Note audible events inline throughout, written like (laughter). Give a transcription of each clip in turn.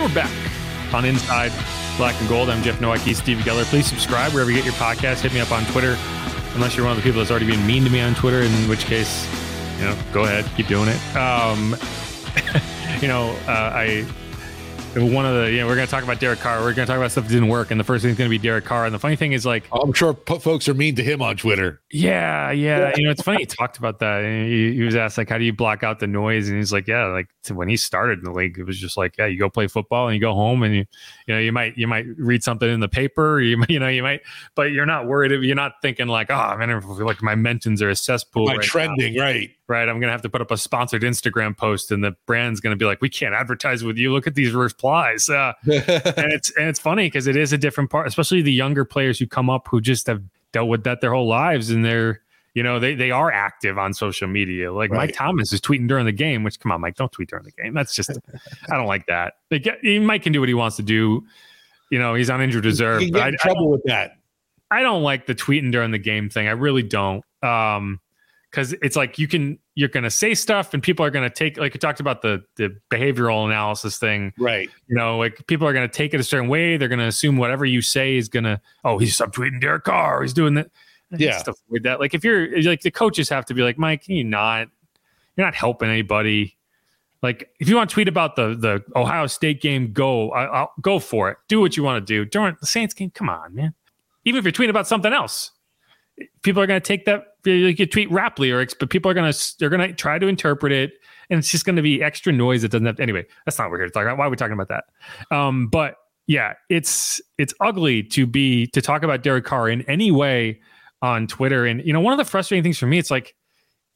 And we're back on Inside Black and Gold. I'm Jeff Nowacki, Steve Geller. Please subscribe wherever you get your podcast. Hit me up on Twitter, unless you're one of the people that's already been mean to me on Twitter, in which case, you know, go ahead, keep doing it. Um, (laughs) you know, uh, I one of the you know we're going to talk about Derek Carr. We're going to talk about stuff that didn't work, and the first thing is going to be Derek Carr. And the funny thing is, like, oh, I'm sure folks are mean to him on Twitter. Yeah, yeah. You know, it's funny he talked about that. He, he, was asked like, "How do you block out the noise?" And he's like, "Yeah, like when he started in the league, it was just like, yeah, you go play football and you go home, and you, you know, you might you might read something in the paper, you (laughs) you know, you might, but you're not worried. You're not thinking like, oh man, like my mentions are a cesspool. My right trending, now. right? right? I'm going to have to put up a sponsored Instagram post, and the brand's going to be like, "We can't advertise with you. Look at these replies." Uh, (laughs) and it's and it's funny because it is a different part, especially the younger players who come up who just have dealt with that their whole lives, and they're you know they they are active on social media. Like right. Mike Thomas is tweeting during the game, which come on, Mike, don't tweet during the game. That's just (laughs) I don't like that. Like, Mike can do what he wants to do. You know, he's on injured reserve. You get in I, trouble I with that. I don't like the tweeting during the game thing. I really don't. Um, because it's like you can you're going to say stuff and people are going to take like you talked about the the behavioral analysis thing. Right. You know like people are going to take it a certain way. They're going to assume whatever you say is going to oh he's subtweeting Derek Carr. He's doing that. Yeah. stuff with that. Like if you're like the coaches have to be like Mike you not you're not helping anybody. Like if you want to tweet about the the Ohio State game go I, I'll go for it. Do what you want to do. During the Saints game come on man. Even if you're tweeting about something else people are going to take that you tweet rap lyrics, but people are going to they're going to try to interpret it, and it's just going to be extra noise that doesn't have. Anyway, that's not what we're here to talk about. Why are we talking about that? Um, but yeah, it's it's ugly to be to talk about Derek Carr in any way on Twitter, and you know one of the frustrating things for me, it's like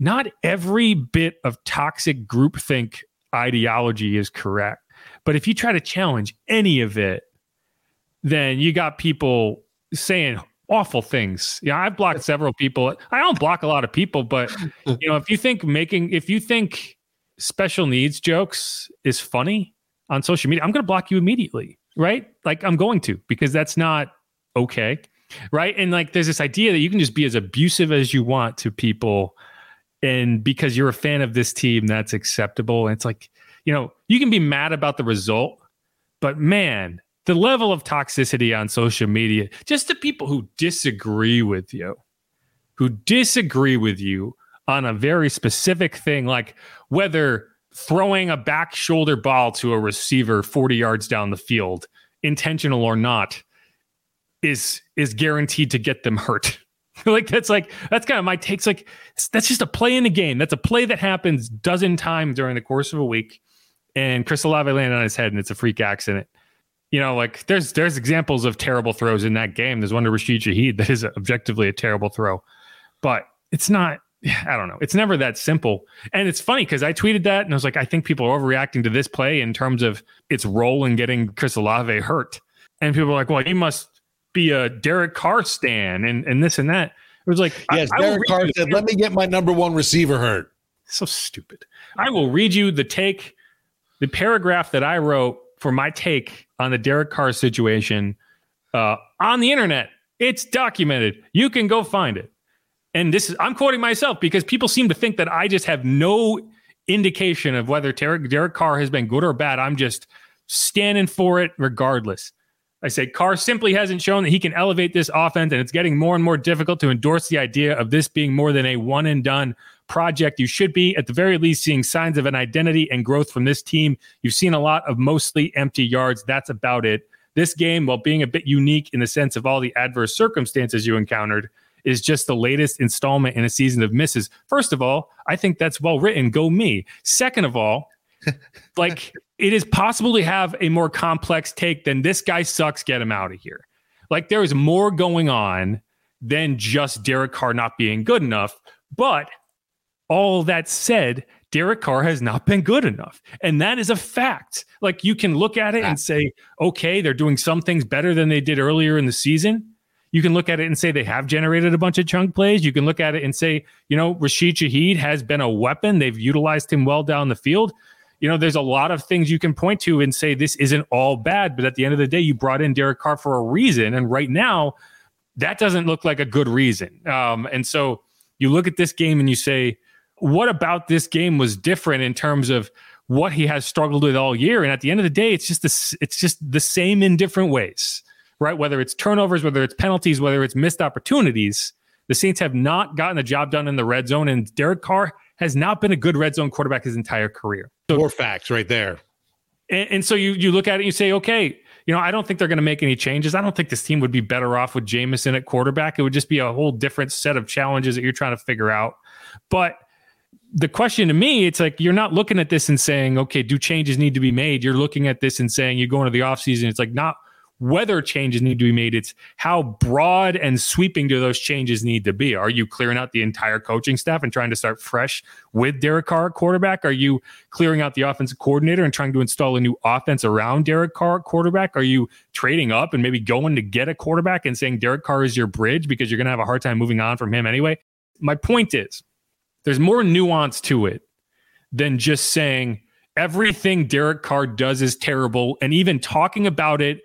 not every bit of toxic groupthink ideology is correct, but if you try to challenge any of it, then you got people saying awful things. Yeah, I've blocked several people. I don't block a lot of people, but (laughs) you know, if you think making if you think special needs jokes is funny on social media, I'm going to block you immediately, right? Like I'm going to because that's not okay. Right? And like there's this idea that you can just be as abusive as you want to people and because you're a fan of this team that's acceptable. And it's like, you know, you can be mad about the result, but man, the level of toxicity on social media, just the people who disagree with you, who disagree with you on a very specific thing, like whether throwing a back shoulder ball to a receiver 40 yards down the field, intentional or not, is is guaranteed to get them hurt. (laughs) like that's like that's kind of my takes. Like that's just a play in the game. That's a play that happens dozen times during the course of a week. And Chris Olave landed on his head, and it's a freak accident you know, like there's there's examples of terrible throws in that game. There's one to Rashid Shaheed that is objectively a terrible throw, but it's not. (sighs) I don't know. It's never that simple. And it's funny because I tweeted that and I was like, I think people are overreacting to this play in terms of its role in getting Chris Olave hurt. And people are like, well, he must be a Derek Carr stan and, and this and that. It was like, yes, I, Derek Carr said, let me get my number one receiver hurt. So stupid. I will read you the take, the paragraph that I wrote for my take on the Derek Carr situation uh, on the internet. It's documented. You can go find it. And this is I'm quoting myself because people seem to think that I just have no indication of whether Derek, Derek Carr has been good or bad. I'm just standing for it regardless. I say Carr simply hasn't shown that he can elevate this offense, and it's getting more and more difficult to endorse the idea of this being more than a one and done project. You should be, at the very least, seeing signs of an identity and growth from this team. You've seen a lot of mostly empty yards. That's about it. This game, while being a bit unique in the sense of all the adverse circumstances you encountered, is just the latest installment in a season of misses. First of all, I think that's well written. Go me. Second of all, (laughs) like it is possible to have a more complex take than this guy sucks, get him out of here. Like there is more going on than just Derek Carr not being good enough. But all that said, Derek Carr has not been good enough. And that is a fact. Like you can look at it and say, okay, they're doing some things better than they did earlier in the season. You can look at it and say they have generated a bunch of chunk plays. You can look at it and say, you know, Rashid Shaheed has been a weapon. They've utilized him well down the field. You know, there's a lot of things you can point to and say this isn't all bad. But at the end of the day, you brought in Derek Carr for a reason. And right now, that doesn't look like a good reason. Um, and so you look at this game and you say, what about this game was different in terms of what he has struggled with all year? And at the end of the day, it's just this, it's just the same in different ways, right? Whether it's turnovers, whether it's penalties, whether it's missed opportunities, the Saints have not gotten the job done in the red zone, and Derek Carr has not been a good red zone quarterback his entire career. So, More facts right there. And, and so you you look at it, and you say, okay, you know, I don't think they're going to make any changes. I don't think this team would be better off with Jameis at quarterback. It would just be a whole different set of challenges that you're trying to figure out. But the question to me, it's like you're not looking at this and saying, okay, do changes need to be made? You're looking at this and saying you go into the offseason, it's like not whether changes need to be made, it's how broad and sweeping do those changes need to be. Are you clearing out the entire coaching staff and trying to start fresh with Derek Carr quarterback? Are you clearing out the offensive coordinator and trying to install a new offense around Derek Carr quarterback? Are you trading up and maybe going to get a quarterback and saying Derek Carr is your bridge because you're going to have a hard time moving on from him anyway? My point is, there's more nuance to it than just saying everything Derek Carr does is terrible and even talking about it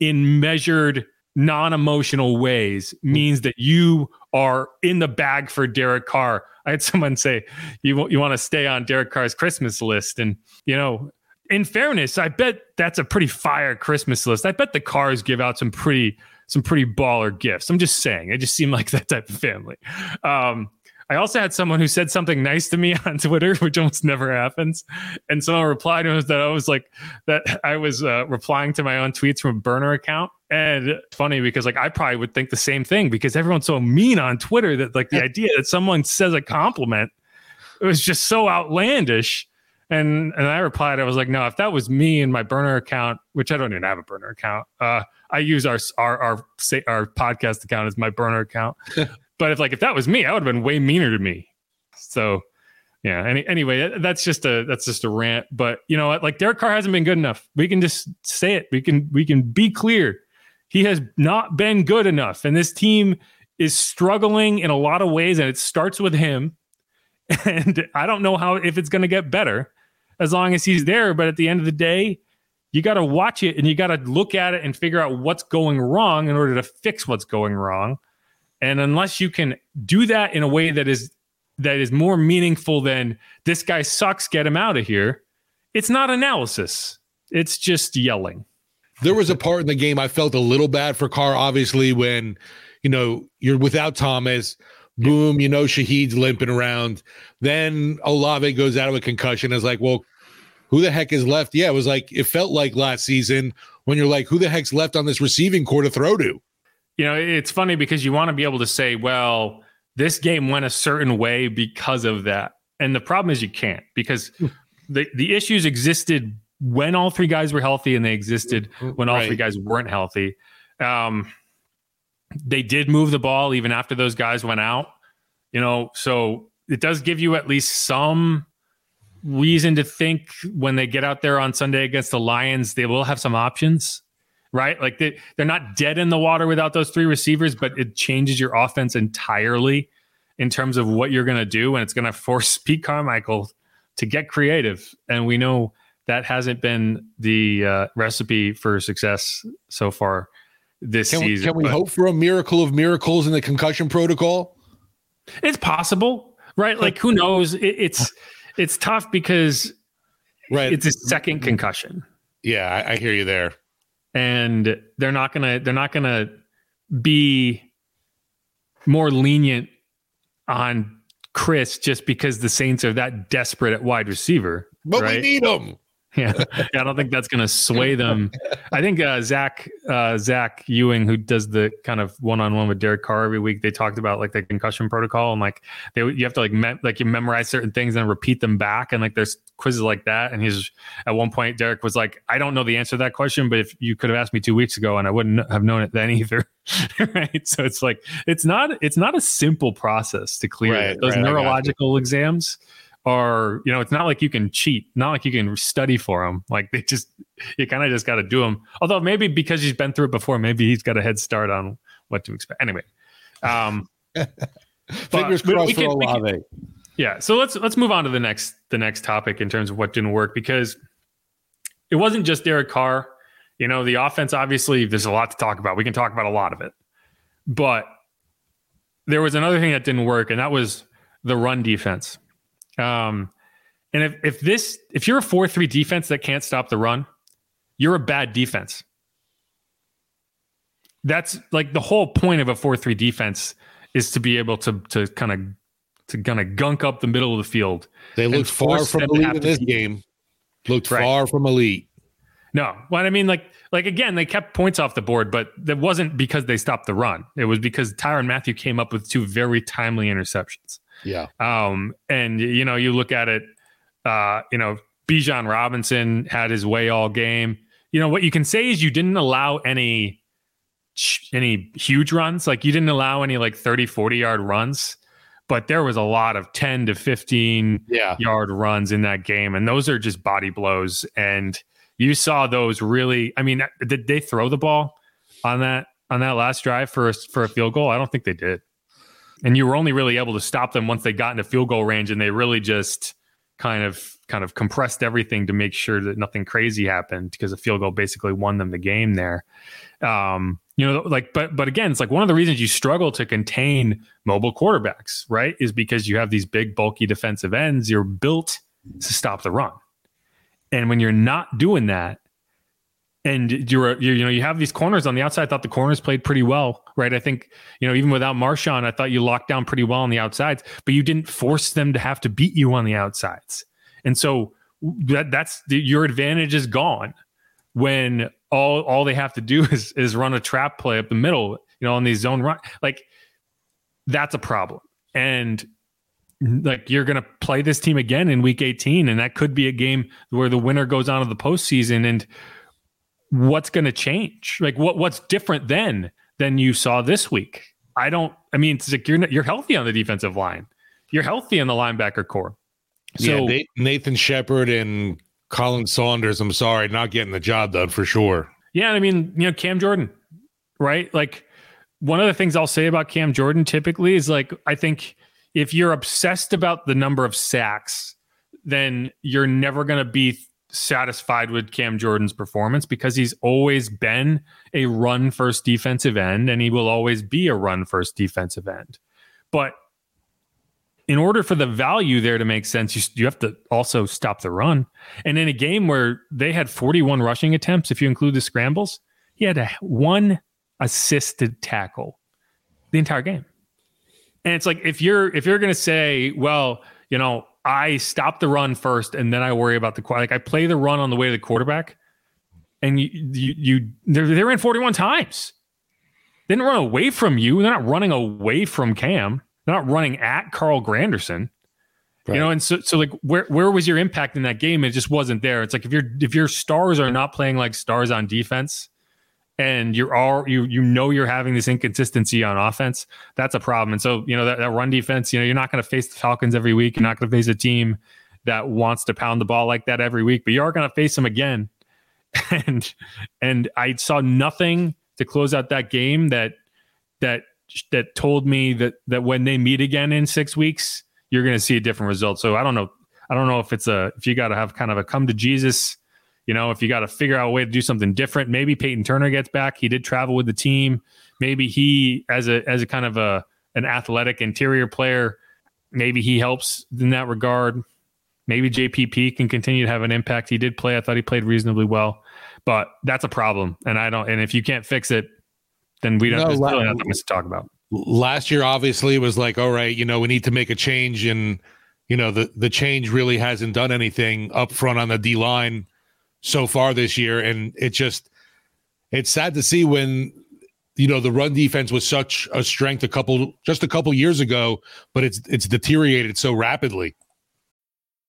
in measured non-emotional ways means that you are in the bag for Derek Carr. I had someone say you you want to stay on Derek Carr's Christmas list and you know in fairness, I bet that's a pretty fire Christmas list. I bet the Carrs give out some pretty some pretty baller gifts. I'm just saying, I just seem like that type of family. Um, I also had someone who said something nice to me (laughs) on Twitter, which almost never happens. And someone replied to us that I was like, that I was uh, replying to my own tweets from a burner account. And it's funny because like I probably would think the same thing because everyone's so mean on Twitter that like the idea that someone says a compliment, it was just so outlandish. And and I replied, I was like, no, if that was me in my burner account, which I don't even have a burner account, uh, I use our our our our podcast account as my burner account. (laughs) But if like if that was me, I would have been way meaner to me. So yeah. Any, anyway, that's just a that's just a rant. But you know what? Like Derek Carr hasn't been good enough. We can just say it. We can we can be clear. He has not been good enough, and this team is struggling in a lot of ways, and it starts with him. (laughs) And I don't know how if it's going to get better as long as he's there. But at the end of the day, you got to watch it and you got to look at it and figure out what's going wrong in order to fix what's going wrong. And unless you can do that in a way that is that is more meaningful than this guy sucks, get him out of here, it's not analysis. It's just yelling. There was a part in the game I felt a little bad for Carr, obviously, when you know you're without Thomas. Boom, you know Shaheed's limping around. Then Olave goes out of a concussion. Is like, well, who the heck is left? Yeah, it was like it felt like last season when you're like, who the heck's left on this receiving corps to throw to? You know, it's funny because you want to be able to say, well, this game went a certain way because of that. And the problem is you can't because hmm. the, the issues existed when all three guys were healthy and they existed when all Right. three guys weren't healthy. Um, they did move the ball even after those guys went out. You know, so it does give you at least some reason to think when they get out there on Sunday against the Lions, they will have some options, right? Like they, they're not dead in the water without those three receivers, but it changes your offense entirely in terms of what you're going to do. And it's going (laughs) to force Pete Carmichael to get creative. And we know that hasn't been the uh, recipe for success so far this Can we, season. can we but- hope for a miracle of miracles in the concussion protocol? It's possible, right? Like who knows? It, it's it's tough because Right. it's a second concussion, yeah, I, I hear you there. And they're not gonna they're not gonna be more lenient on Chris just because the Saints are that desperate at wide receiver. But right? we need them. (laughs) Yeah, Yeah, I don't think that's going to sway them. I think uh, Zach uh, Zach Ewing, who does the kind of one on one with Derek Carr every week, they talked about like the concussion protocol and like they you have to like me- like you memorize certain things and repeat them back and like there's quizzes like that. And he's at one point Derek was like, I don't know the answer to that question, but if you could have asked me two weeks ago and I wouldn't have known it then either. (laughs) right? So it's like it's not it's not a simple process to clear Right, it. those right, I got you. neurological exams are you know it's not like you can cheat not like you can study for them like they just (laughs) you kind of just got to do them although maybe because he's been through it before maybe he's got a head start on what to expect. Anyway um (laughs) Fingers but we- crossed we for we can- Olave. yeah so let's let's move on to the next the next topic in terms of what didn't work because it wasn't just Derek Carr. You know the offense obviously there's a lot to talk about. We can talk about a lot of it. But there was another thing that didn't work and that was the run defense um and if if this if you're a 4-3 defense that can't stop the run you're a bad defense that's like the whole point of a 4-3 defense is to be able to to kind of to kind of gunk up the middle of the field They looked far from elite in this game. Looked Right. far from elite. No, what I mean, like, like again, they kept points off the board, but that wasn't because they stopped the run. It was because Tyrann Mathieu came up with two very timely interceptions. Yeah. Um, and you know, you look at it, uh, you know, Bijan Robinson had his way all game. You know, what you can say is you didn't allow any any huge runs, like you didn't allow any like 30, 40 yard runs, but there was a lot of 10 to 15 Yeah. yard runs in that game, and those are just body blows. And you saw those really. I mean, did they throw the ball on that on that last drive for a, for a field goal? I don't think they did. And you were only really able to stop them once they got into field goal range, and they really just kind of kind of compressed everything to make sure that nothing crazy happened because a field goal basically won them the game there. Um, you know, like, but but again, it's like one of the reasons you struggle to contain mobile quarterbacks, right? Is because you have these big, bulky defensive ends. You're built to stop the run, and when you're not doing that, and you're, you're you know you have these corners on the outside. I thought the corners played pretty well, right? I think you know even without Marshon, I thought you locked down pretty well on the outsides, but you didn't force them to have to beat you on the outsides, and so that that's the, your advantage is gone when all all they have to do (laughs) is is run a trap play up the middle, you know, on these zone run. Like that's a problem. And like you're gonna play this team again in week 18, and that could be a game where the winner goes on to the postseason. And what's gonna change? Like what what's different then than you saw this week? I don't I mean it's like you're you're healthy on the defensive line. You're healthy in the linebacker corps. yeah. So Na- Nathan Shepherd and Khalen Saunders, I'm sorry, not getting the job done for sure. Yeah, I mean, you know, Cam Jordan, right? Like one of the things I'll say about Cam Jordan typically is like I think if you're obsessed about the number of sacks, then you're never going to be satisfied with Cam Jordan's performance because he's always been a run first defensive end and he will always be a run first defensive end. But in order for the value there to make sense, you, you have to also stop the run. And in a game where they had 41 rushing attempts, if you include the scrambles, he had a one assisted tackle the entire game. And it's like if you're if you're gonna say, well, you know, I stop the run first and then I worry about the like I play the run on the way to the quarterback, and you you, you they're, they ran 41 times. They didn't run away from you. They're not running away from Cam. They're not running at Carl Granderson. Right. You know, and so so like where where was your impact in that game? It just wasn't there. It's like if your if your stars are not playing like stars on defense, and you're all you you know you're having this inconsistency on offense, that's a problem. And so you know that, that run defense, you know, you're not going to face the Falcons every week. You're not going to face a team that wants to pound the ball like that every week, but you are going to face them again. (laughs) And and I saw nothing to close out that game that that that told me that that when they meet again in six weeks you're going to see a different result. So I don't know. I don't know if it's a if you got to have kind of a come to Jesus. You know, if you got to figure out a way to do something different. Maybe Peyton Turner gets back. He did travel with the team. Maybe he, as a as a kind of a an athletic interior player, maybe he helps in that regard. Maybe JPP can continue to have an impact. He did play. I thought he played reasonably well, but that's a problem. And I don't. And if you can't fix it, then we don't. No, there's really nothing to talk about last year obviously was like all right you know we need to make a change and you know the the change really hasn't done anything up front on the d line so far this year. And it just it's sad to see when you know the run defense was such a strength a couple just a couple years ago but it's it's deteriorated so rapidly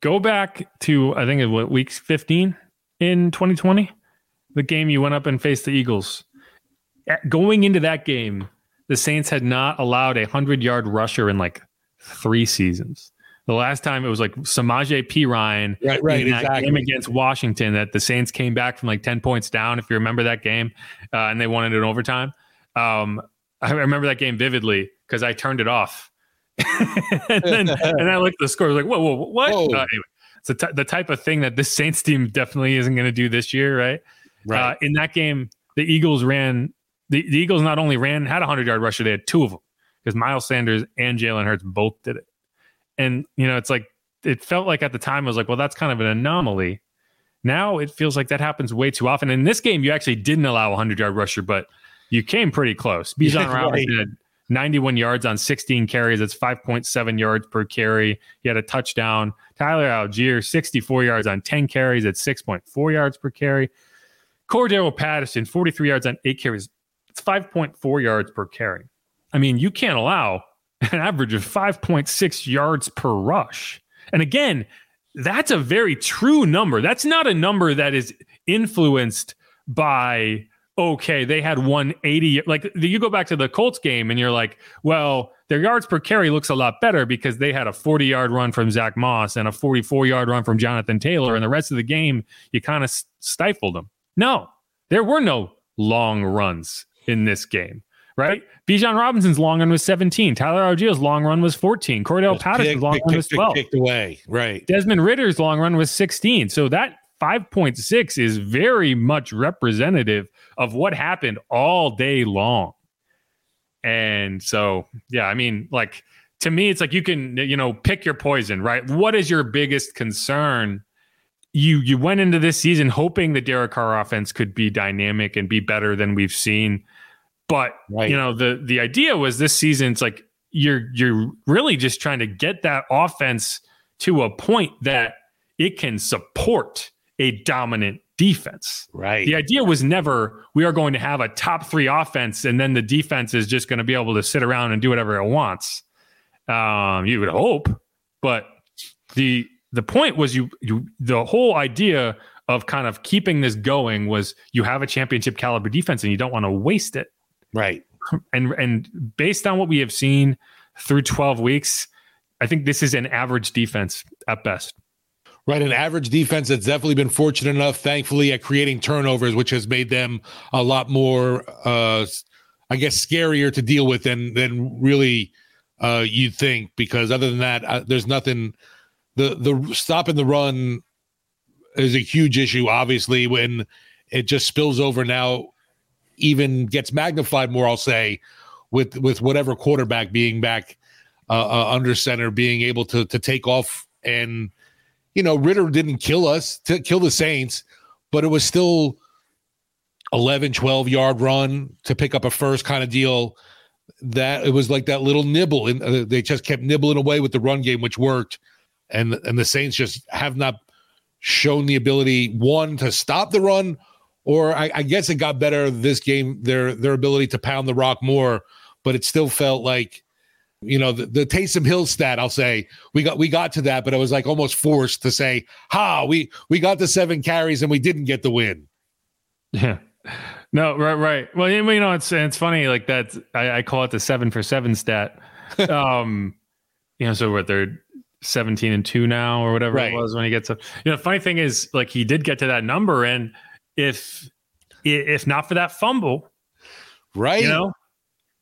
go back to I think it was week 15 in 2020, the game you went up and faced the Eagles. Going into that game, the Saints had not allowed a hundred yard rusher in like three seasons. The last time it was like Samaje Perine right, right, in that exactly. game against Washington that the Saints came back from like 10 points down, if you remember that game, uh, and they won it in overtime. Um, I remember that game vividly because I turned it off (laughs) and then and I looked at the score. I was like, whoa, whoa, what? Whoa. Uh, anyway, it's t- the type of thing that this Saints team definitely isn't going to do this year, right? Right. Uh, in that game, the Eagles ran. The, the Eagles not only ran had a hundred yard rusher, they had two of them because Miles Sanders and Jalen Hurts both did it. And you know, it's like it felt like at the time I was like, well, that's kind of an anomaly. Now it feels like that happens way too often. In this game, you actually didn't allow a hundred yard rusher, but you came pretty close. (laughs) Bijan right. Robinson had 91 yards on 16 carries. That's 5.7 yards per carry. He had a touchdown. Tyler Allgeier, 64 yards on 10 carries at 6.4 yards per carry. Cordarrelle Patterson, 43 yards on eight carries. It's 5.4 yards per carry. I mean, you can't allow an average of 5.6 yards per rush. And again, that's a very true number. That's not a number that is influenced by okay, they had 180. Like you go back to the Colts game and you're like, well, their yards per carry looks a lot better because they had a 40 yard run from Zach Moss and a 44 yard run from Jonathan Taylor. And the rest of the game, you kind of stifled them. No, there were no long runs in this game, right? Bijan Robinson's long run was 17. Tyler Allgeier's long run was 14. Cordarrelle Patterson's long pick, run was 12. Kicked away, right. Desmond Ridder's long run was 16. So that 5.6 is very much representative of what happened all day long. And so, yeah, I mean, like to me, it's like you can, you know, pick your poison, right? What is your biggest concern? You you went into this season hoping the Derek Carr offense could be dynamic and be better than we've seen. But right. you know, the the idea was this season, it's like you're you're really just trying to get that offense to a point that it can support a dominant defense. Right. The idea was never we are going to have a top three offense and then the defense is just going to be able to sit around and do whatever it wants. Um, you would hope, but the the point was you you the whole idea of kind of keeping this going was you have a championship caliber defense and you don't want to waste it. Right. (laughs) And and based on what we have seen through 12 weeks, I think this is an average defense at best. Right, an average defense that's definitely been fortunate enough, thankfully, at creating turnovers, which has made them a lot more, uh, I guess, scarier to deal with than than really uh, you'd think. Because other than that, uh, there's nothing. The the stopping the run is a huge issue. Obviously, when it just spills over now, even gets magnified more. I'll say with with whatever quarterback being back uh, uh, under center being able to to take off and you know Ridder didn't kill us to kill the Saints, but it was still 11 12 yard run to pick up a first kind of deal. That it was like that little nibble and uh, they just kept nibbling away with the run game which worked. And and the Saints just have not shown the ability one to stop the run or I, I guess it got better this game their their ability to pound the rock more but it still felt like you know the, the Taysom Hill stat I'll say we got we got to that but I was like almost forced to say ha we we got the seven carries and we didn't get the win yeah no, right, right. Well, you know, it's it's funny like that. I, I call it the seven for seven stat. (laughs) um, you know, so what they're seventeen and two now or whatever right. it was when he gets up. You know, the funny thing is, like, he did get to that number, and if if not for that fumble, right, you know,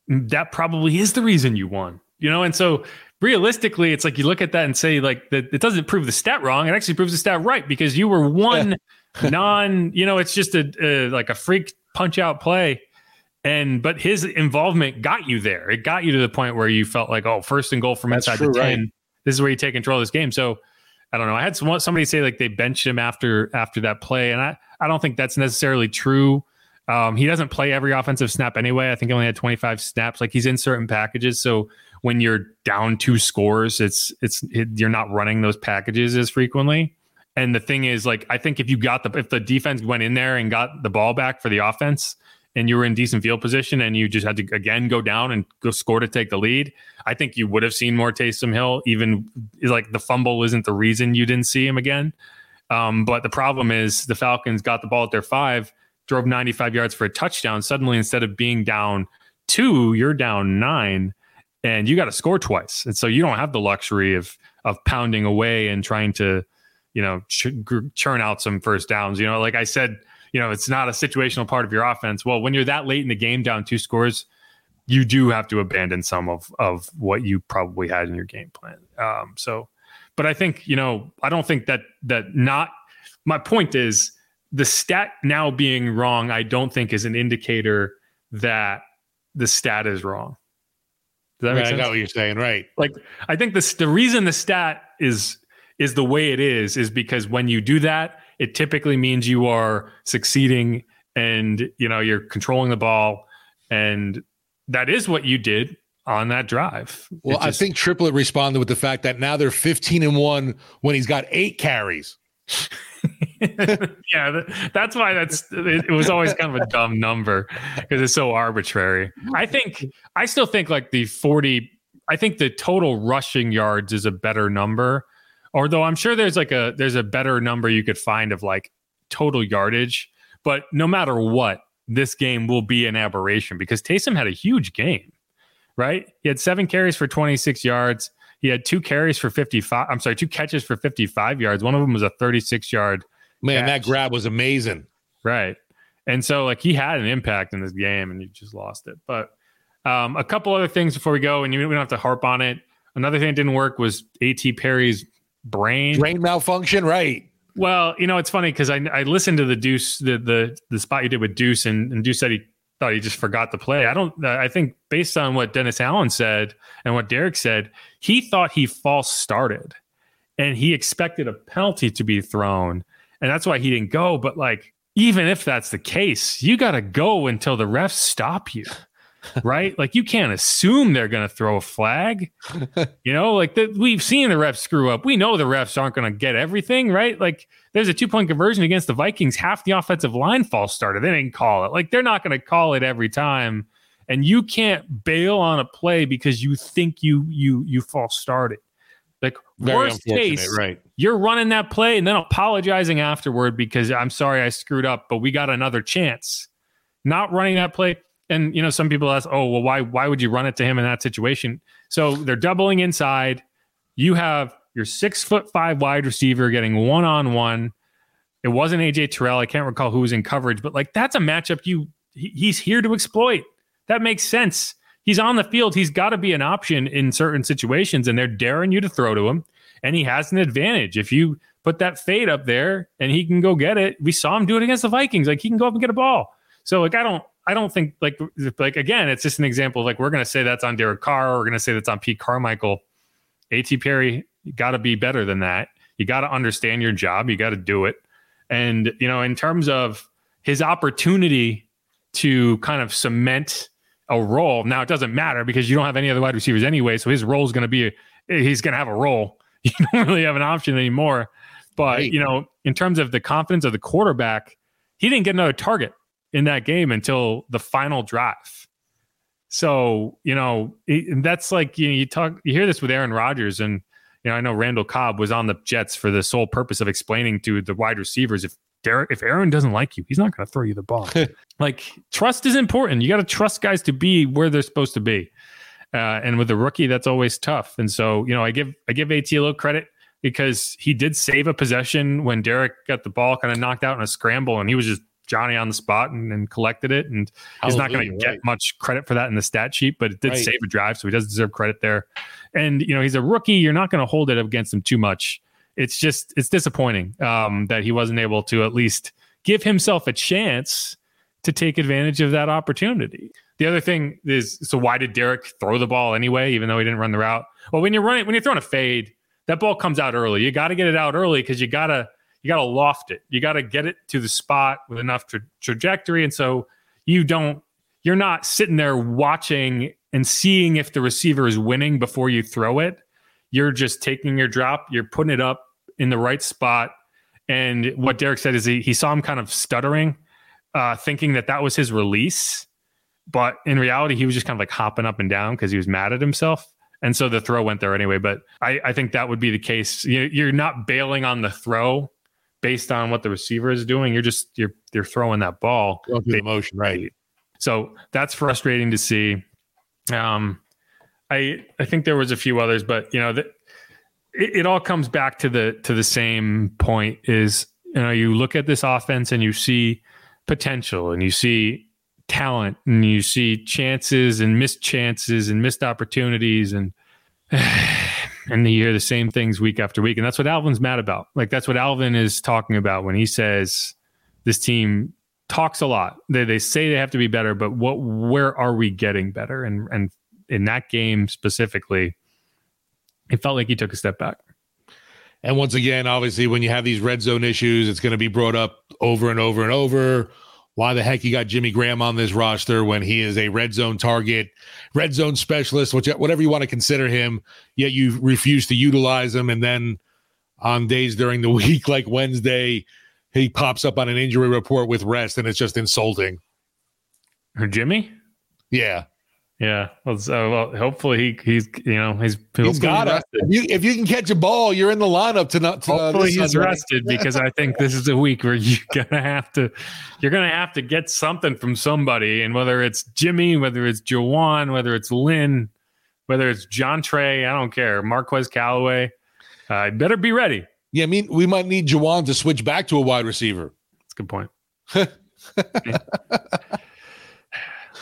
that probably is the reason you won. You know, and so realistically, it's like you look at that and say, like, that it doesn't prove the stat wrong. It actually proves the stat right because you were one (laughs) non, you know, it's just a, a like a freak punch out play. And but his involvement got you there. It got you to the point where you felt like, oh, first and goal from That's inside true, the 10. Right. This is where you take control of this game. So I don't know. I had some, somebody say like they benched him after after that play, and I I don't think that's necessarily true. Um, he doesn't play every offensive snap anyway. I think he only had 25 snaps. Like he's in certain packages. So when you're down two scores, it's it's it, you're not running those packages as frequently. And the thing is, like, I think if you got the if the defense went in there and got the ball back for the offense, and you were in decent field position, and you just had to again go down and go score to take the lead, I think you would have seen more Taysom Hill. Even like the fumble isn't the reason you didn't see him again. Um, but the problem is the Falcons got the ball at their five, drove 95 yards for a touchdown. Suddenly, instead of being down two, you're down nine, and you got to score twice. And so you don't have the luxury of of pounding away and trying to you know, ch- churn out some first downs. You know, like I said, you know, it's not a situational part of your offense. Well, when you're that late in the game, down two scores, you do have to abandon some of of what you probably had in your game plan. Um, so, but I think you know, I don't think that that not. My point is the stat now being wrong. I don't think is an indicator that the stat is wrong. Does that make sense? I know what you're saying, right? Like, I think this the reason the stat is is the way it is is because when you do that it typically means you are succeeding and you know you're controlling the ball and that is what you did on that drive well just, i think Triplett responded with the fact that now they're 15 and 1 when he's got 8 carries (laughs) yeah that's why that's it, was always kind of a dumb number because it's so arbitrary i think i still think like the 40 i think the total rushing yards is a better number Although I'm sure there's like a there's a better number you could find of like total yardage, but no matter what, this game will be an aberration because Taysom had a huge game, right? He had seven carries for 26 yards. He had two carries for 55. I'm sorry, two catches for 55 yards. One of them was a 36 yard. Man, catch. that grab was amazing. Right. And so like he had an impact in this game and you just lost it. But um, a couple other things before we go, and you, we don't have to harp on it. Another thing that didn't work was A.T. Perry's brain brain malfunction, right? Well, you know, it's funny because I, I listened to the Deuce the the the spot you did with Deuce, and, and Deuce said he thought he just forgot to play. I don't. Uh, I think based on what Dennis Allen said and what Derek said, he thought he false started, and he expected a penalty to be thrown, and that's why he didn't go. But like, even if that's the case, you got to go until the refs stop you right? Like you can't assume they're going to throw a flag. (laughs) You know, like the, we've seen the refs screw up. We know the refs aren't going to get everything, right? Like there's a two point conversion against the Vikings. Half the offensive line false started. They didn't call it. Like they're not going to call it every time. And you can't bail on a play because you think you you you false started. Like Very worst case, right? You're running that play and then apologizing afterward because I'm sorry I screwed up, but we got another chance. Not running that play and you know some people ask oh well why why would you run it to him in that situation? So they're doubling inside. You have your six foot five wide receiver getting one on one it wasn't aj terrell. I can't recall who was in coverage but like that's a matchup you he's here to exploit. That makes sense. He's on the field. He's got to be an option in certain situations and they're daring you to throw to him. And he has an advantage. If you put that fade up there and he can go get it we saw him do it against the vikings. Like he can go up and get a ball. So like i don't I don't think like like again, it's just an example. Of like we're gonna say that's on Derek Carr, or we're gonna say that's on Pete Carmichael. A.T. Perry, you got to be better than that. You got to understand your job. You got to do it. And you know, in terms of his opportunity to kind of cement a role, now it doesn't matter because you don't have any other wide receivers anyway. So his role is going to be he's going to have a role. (laughs) You don't really have an option anymore. But right. you know, in terms of the confidence of the quarterback, he didn't get another target in that game until the final drive. So you know that's like you know, you talk you hear this with Aaron Rodgers and you know I know Randall Cobb was on the Jets for the sole purpose of explaining to the wide receivers if Derek if Aaron doesn't like you he's not going to throw you the ball. (laughs) like trust is important. You got to trust guys to be where they're supposed to be. Uh, and with a rookie, that's always tough. And so you know I give I give A.T. a little credit because he did save a possession when Derek got the ball kind of knocked out in a scramble and he was just Johnny on the spot and, and collected it. And he's not going to get much credit for that in the stat sheet, but it did right. save a drive. So he does deserve credit there. And, you know, he's a rookie. You're not going to hold it against him too much. It's just, it's disappointing um, that he wasn't able to at least give himself a chance to take advantage of that opportunity. The other thing is, so why did Derek throw the ball anyway, even though he didn't run the route? Well, when you're running, when you're throwing a fade, that ball comes out early. You got to get it out early because you got to you got to loft it. You got to get it to the spot with enough tra- trajectory, and so you don't. You're not sitting there watching and seeing if the receiver is winning before you throw it. You're just taking your drop. You're putting it up in the right spot. And what Derek said is he, he saw him kind of stuttering, uh, thinking that that was his release. But in reality, he was just kind of like hopping up and down because he was mad at himself. And so the throw went there anyway. But I, I think that would be the case. You're not bailing on the throw based on what the receiver is doing. You're just you're you're throwing that ball the motion, right? So that's frustrating to see. Um, I I think there was a few others, but you know that it, it all comes back to the to the same point. Is you know you look at this offense and you see potential and you see talent and you see chances and missed chances and missed opportunities and (sighs) and you hear the same things week after week. And that's what alvin's mad about. Like that's what alvin is talking about when he says this team talks a lot. They, they say they have to be better but what where are we getting better? And and in that game specifically it felt like he took a step back. And once again obviously when you have these red zone issues it's going to be brought up over and over and over why the heck you got Jimmy Graham on this roster when he is a red zone target, red zone specialist, whatever you want to consider him, yet you refuse to utilize him. And then on days during the (laughs) week, like Wednesday, he pops up on an injury report with rest, and it's just insulting. Jimmy? Yeah. Yeah. Well, so, well, hopefully he he's you know he's he's got it. If you, if you can catch a ball, you're in the lineup to not. To, uh, hopefully he's Sunday. rested because I think this is a week where you're (laughs) gonna have to you're gonna have to get something from somebody, and whether it's Jimmy, whether it's Juwan, whether it's Lynn, whether it's Jontre, I don't care. Marquez Callaway, uh, better be ready. Yeah, I mean we might need Juwan to switch back to a wide receiver. That's a good point. (laughs) (laughs)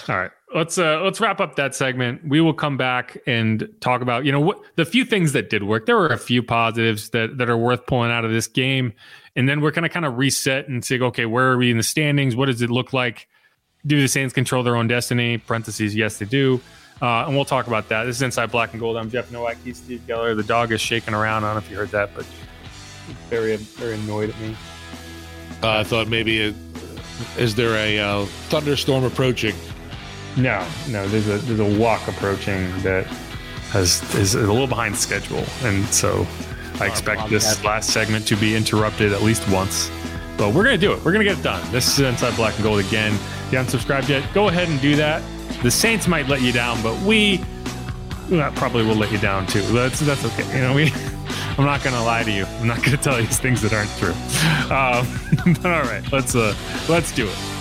All right let's uh let's wrap up that segment. We will come back and talk about you know what the few things that did work. There were a few positives that that are worth pulling out of this game. And then we're going to kind of reset and say okay where are we in the standings? What does it look like? Do the saints control their own destiny? Parentheses yes they do. Uh, and we'll talk about that. This is inside black and gold. I'm jeff nowak. He's steve geller. The dog is shaking around. I don't know if you heard that but very very annoyed at me. Uh, i thought maybe it, is there a uh, thunderstorm approaching no, no. There's a there's a walk approaching that has is a little behind schedule, and so I expect this last segment to be interrupted at least once. But we're gonna do it. We're gonna get it done. This is Inside Black and Gold again. If you haven't subscribed yet, go ahead and do that. The Saints might let you down, but we well, probably will let you down too. That's that's okay. You know, we. (laughs) I'm not gonna lie to you. I'm not gonna tell you things that aren't true. Um, (laughs) but all right, let's uh, let's do it.